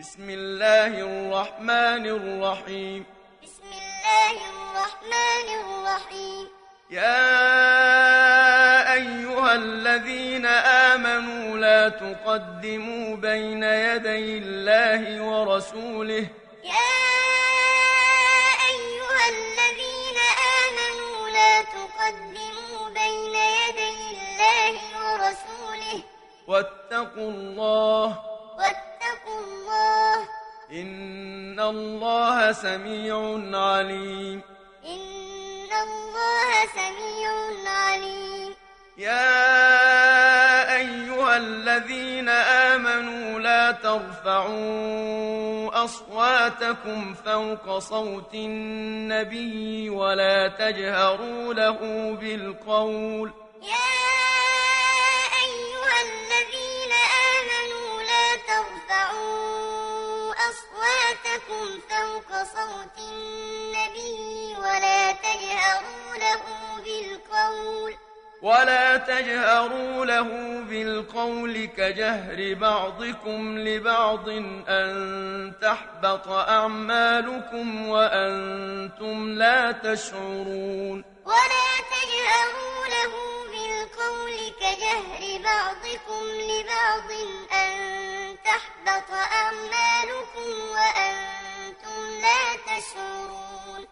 بسم الله الرحمن الرحيم. بسم الله الرحمن الرحيم يا أيها الذين آمنوا لا تقدموا بين يدي الله ورسوله. يا أيها الذين آمنوا لا تقدموا بين يدي الله ورسوله. واتقوا الله. واتقوا إن الله سميع عليم. إن الله سميع عليم. يا أيها الذين آمنوا لا ترفعوا أصواتكم فوق صوت النبي ولا تجهروا له بالقول. يا صوت النبي ولا تجهروا له بالقول. ولا تجهروا له بالقول كجهر بعضكم لبعض أن تحبط أعمالكم وأنتم لا تشعرون. ولا تجهروا له بالقول كجهر بعضكم لبعض أن تحبط أعمالكم وأنتم لا تشعرون.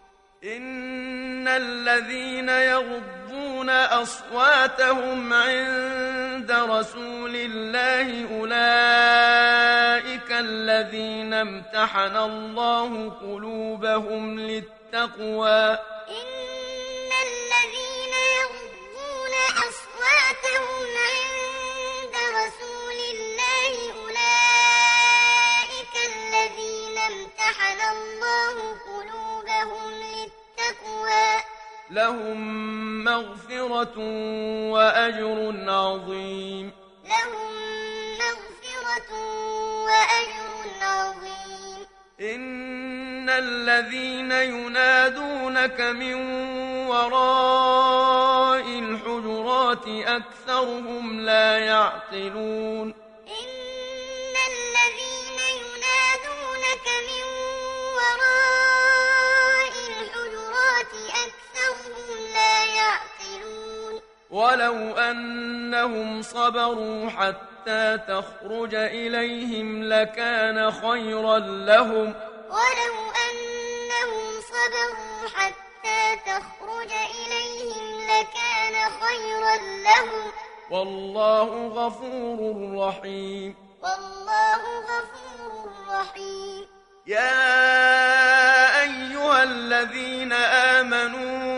إن الذين يغضون أصواتهم عند رسول الله أولئك الذين امتحن الله قلوبهم للتقوى. إن لهم مغفرة وأجر عظيم. لهم مغفرة وأجر عظيم. إن الذين ينادونك من وراء الحجرات أكثرهم لا يعقلون. ولو أنهم صبروا حتى تخرج إليهم لكان خيرا لهم. ولو أنهم صبروا حتى تخرج إليهم لكان خيرا لهم. والله غفور رحيم. والله غفور رحيم. يا أيها الذين آمنوا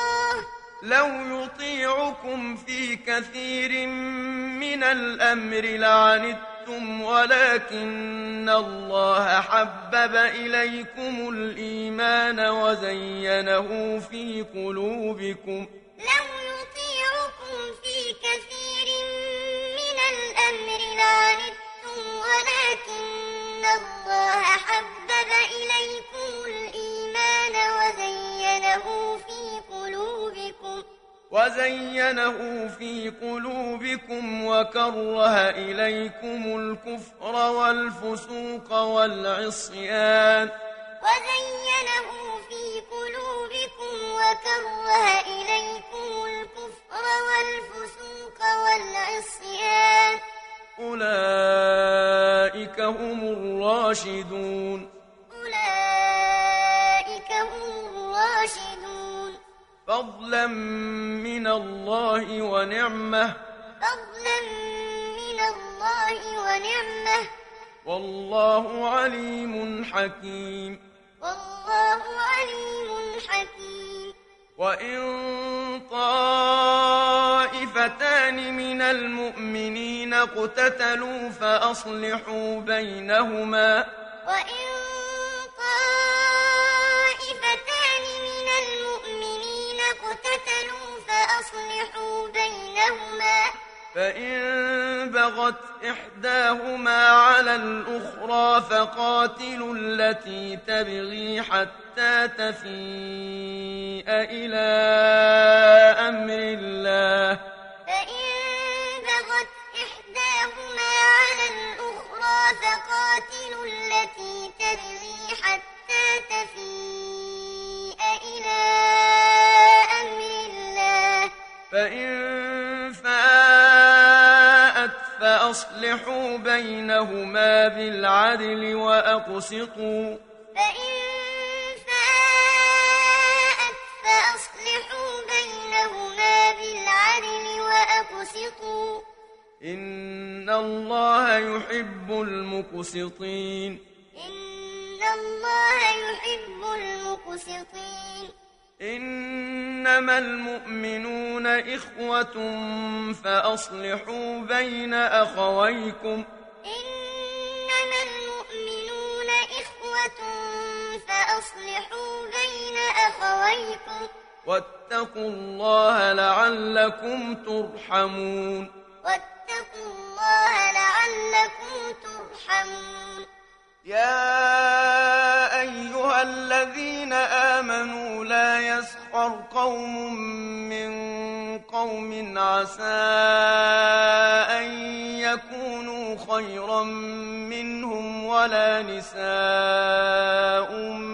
لو يطيعكم في كثير من الأمر لعنتم ولكن الله حبب إليكم الإيمان وزينه في قلوبكم. لو وزينه في قلوبكم وكره إليكم الكفر والفسوق والعصيان. وزينه في قلوبكم وكره إليكم الكفر والفسوق والعصيان. أولئك هم الراشدون. فضلا من الله ونعمة. فضلا من الله ونعمة. والله عليم حكيم. والله عليم حكيم. وإن طائفتان من المؤمنين اقتتلوا فأصلحوا بينهما. وإن بينهما فإن بغت إحداهما على الأخرى فقاتلوا التي تبغي حتى تفيء إلى أمر الله. فإن بغت إحداهما على الأخرى فقاتلوا التي تبغي حتى تفيء إلى أمر الله. فإن فأصلحوا بينهما بالعدل وأقسطوا فإن فاءت فأصلحوا بينهما بالعدل وأقسطوا إن الله يحب المقسطين إن الله يحب المقسطين إنما المؤمنون إخوة فأصلحوا بين أخويكم. إنما المؤمنون إخوة فأصلحوا بين أخويكم. واتقوا الله لعلكم ترحمون. واتقوا الله لعلكم ترحمون. يا أيها الذين آمنوا يسخر قوم من قوم عسى أن يكونوا خيرا منهم ولا نساء من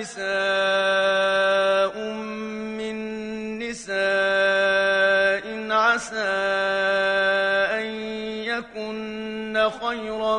نساء من نساء عسى أن يكن خيرا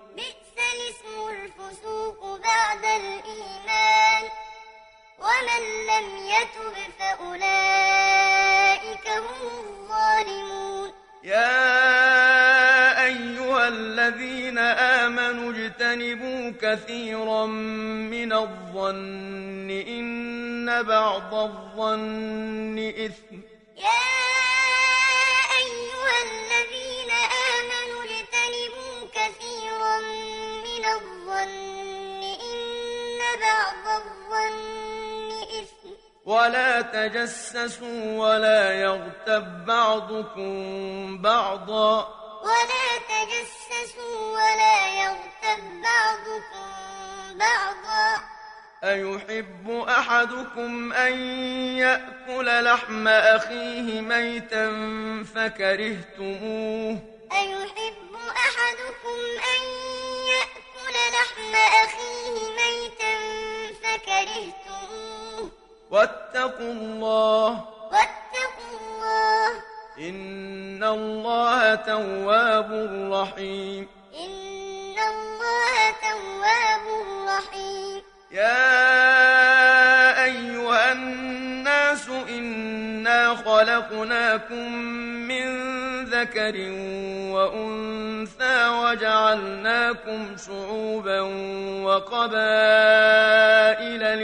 ومن لم يتب فأولئك هم الظالمون. يا أيها الذين آمنوا اجتنبوا كثيرا من الظن إن بعض الظن إثم ولا تجسسوا ولا يغتب بعضكم بعضا. ولا تجسسوا ولا يغتب بعضكم بعضا. أيحب أحدكم أن يأكل لحم أخيه ميتا فكرهتموه؟ أيحب أحدكم أن يأكل لحم أخيه واتقوا الله. واتقوا الله. إن الله تواب رحيم. إن الله تواب رحيم. يا أيها الناس إنا خلقناكم من ذكر وأنثى وجعلناكم شعوبا وقبائل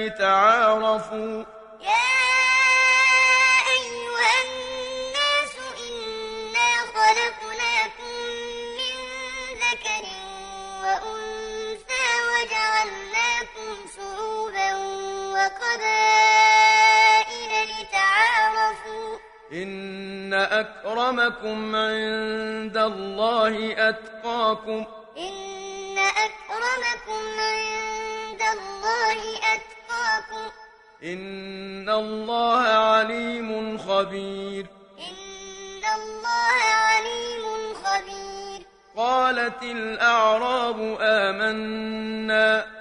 لتعارفوا إن أكرمكم عند الله أتقاكم إن أكرمكم عند الله أتقاكم إن الله عليم خبير إن الله عليم خبير قالت الأعراب آمنا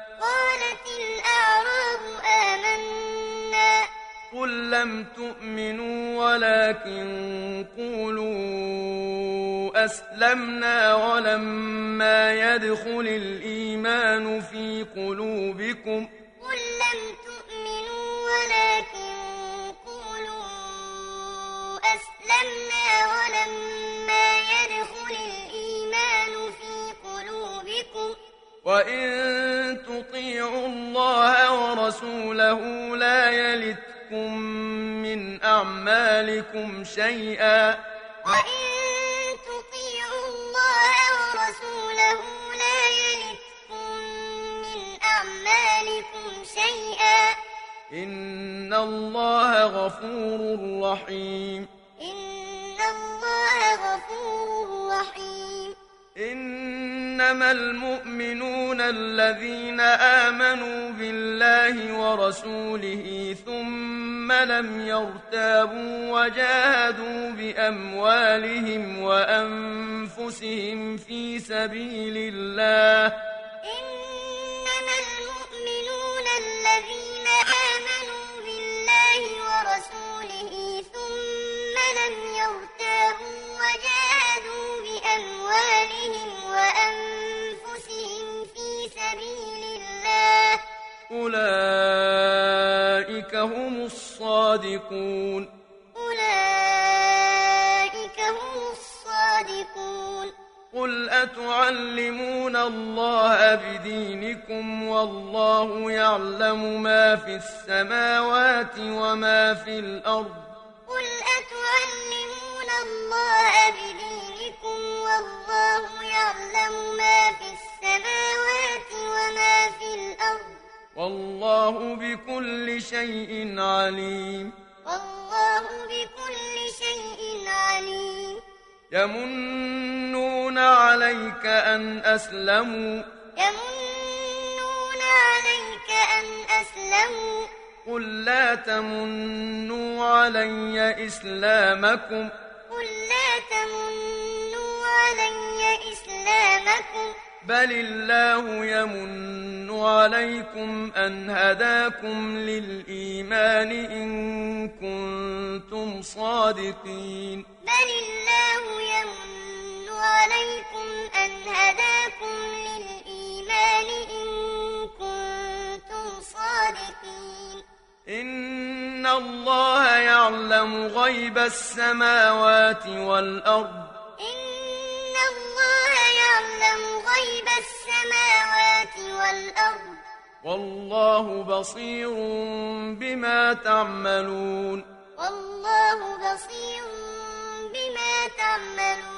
قل لم تؤمنوا ولكن قولوا أسلمنا ولما يدخل الإيمان في قلوبكم قل لم تؤمنوا ولكن قولوا أسلمنا ولما يدخل الإيمان في قلوبكم وإن تطيعوا الله ورسوله يلتكم من أعمالكم شيئا. وإن تطيعوا الله ورسوله لا يلتكم من أعمالكم شيئا. إن الله غفور رحيم. إن الله غفور رحيم. إنما المؤمنون الذين آمنوا بالله ورسوله ثم لم يرتابوا وجاهدوا بأموالهم وأنفسهم في سبيل الله الصادقون. أولئك هم الصادقون. قل أتعلمون الله بدينكم والله يعلم ما في السماوات وما في الأرض. قل أتعلمون الله بدينكم والله يعلم ما والله بكل شيء عليم. والله بكل شيء عليم. يمنون عليك أن أسلموا. يمنون عليك أن أسلموا. قل لا تمنوا علي إسلامكم. قل لا تمنوا علي إسلامكم. بل الله يمن عليكم أن هداكم للإيمان إن كنتم صادقين بل الله يمن عليكم أن هداكم للإيمان إن كنتم صادقين إن الله يعلم غيب السماوات والأرض والله بصير بما تعملون. والله بصير بما تعملون.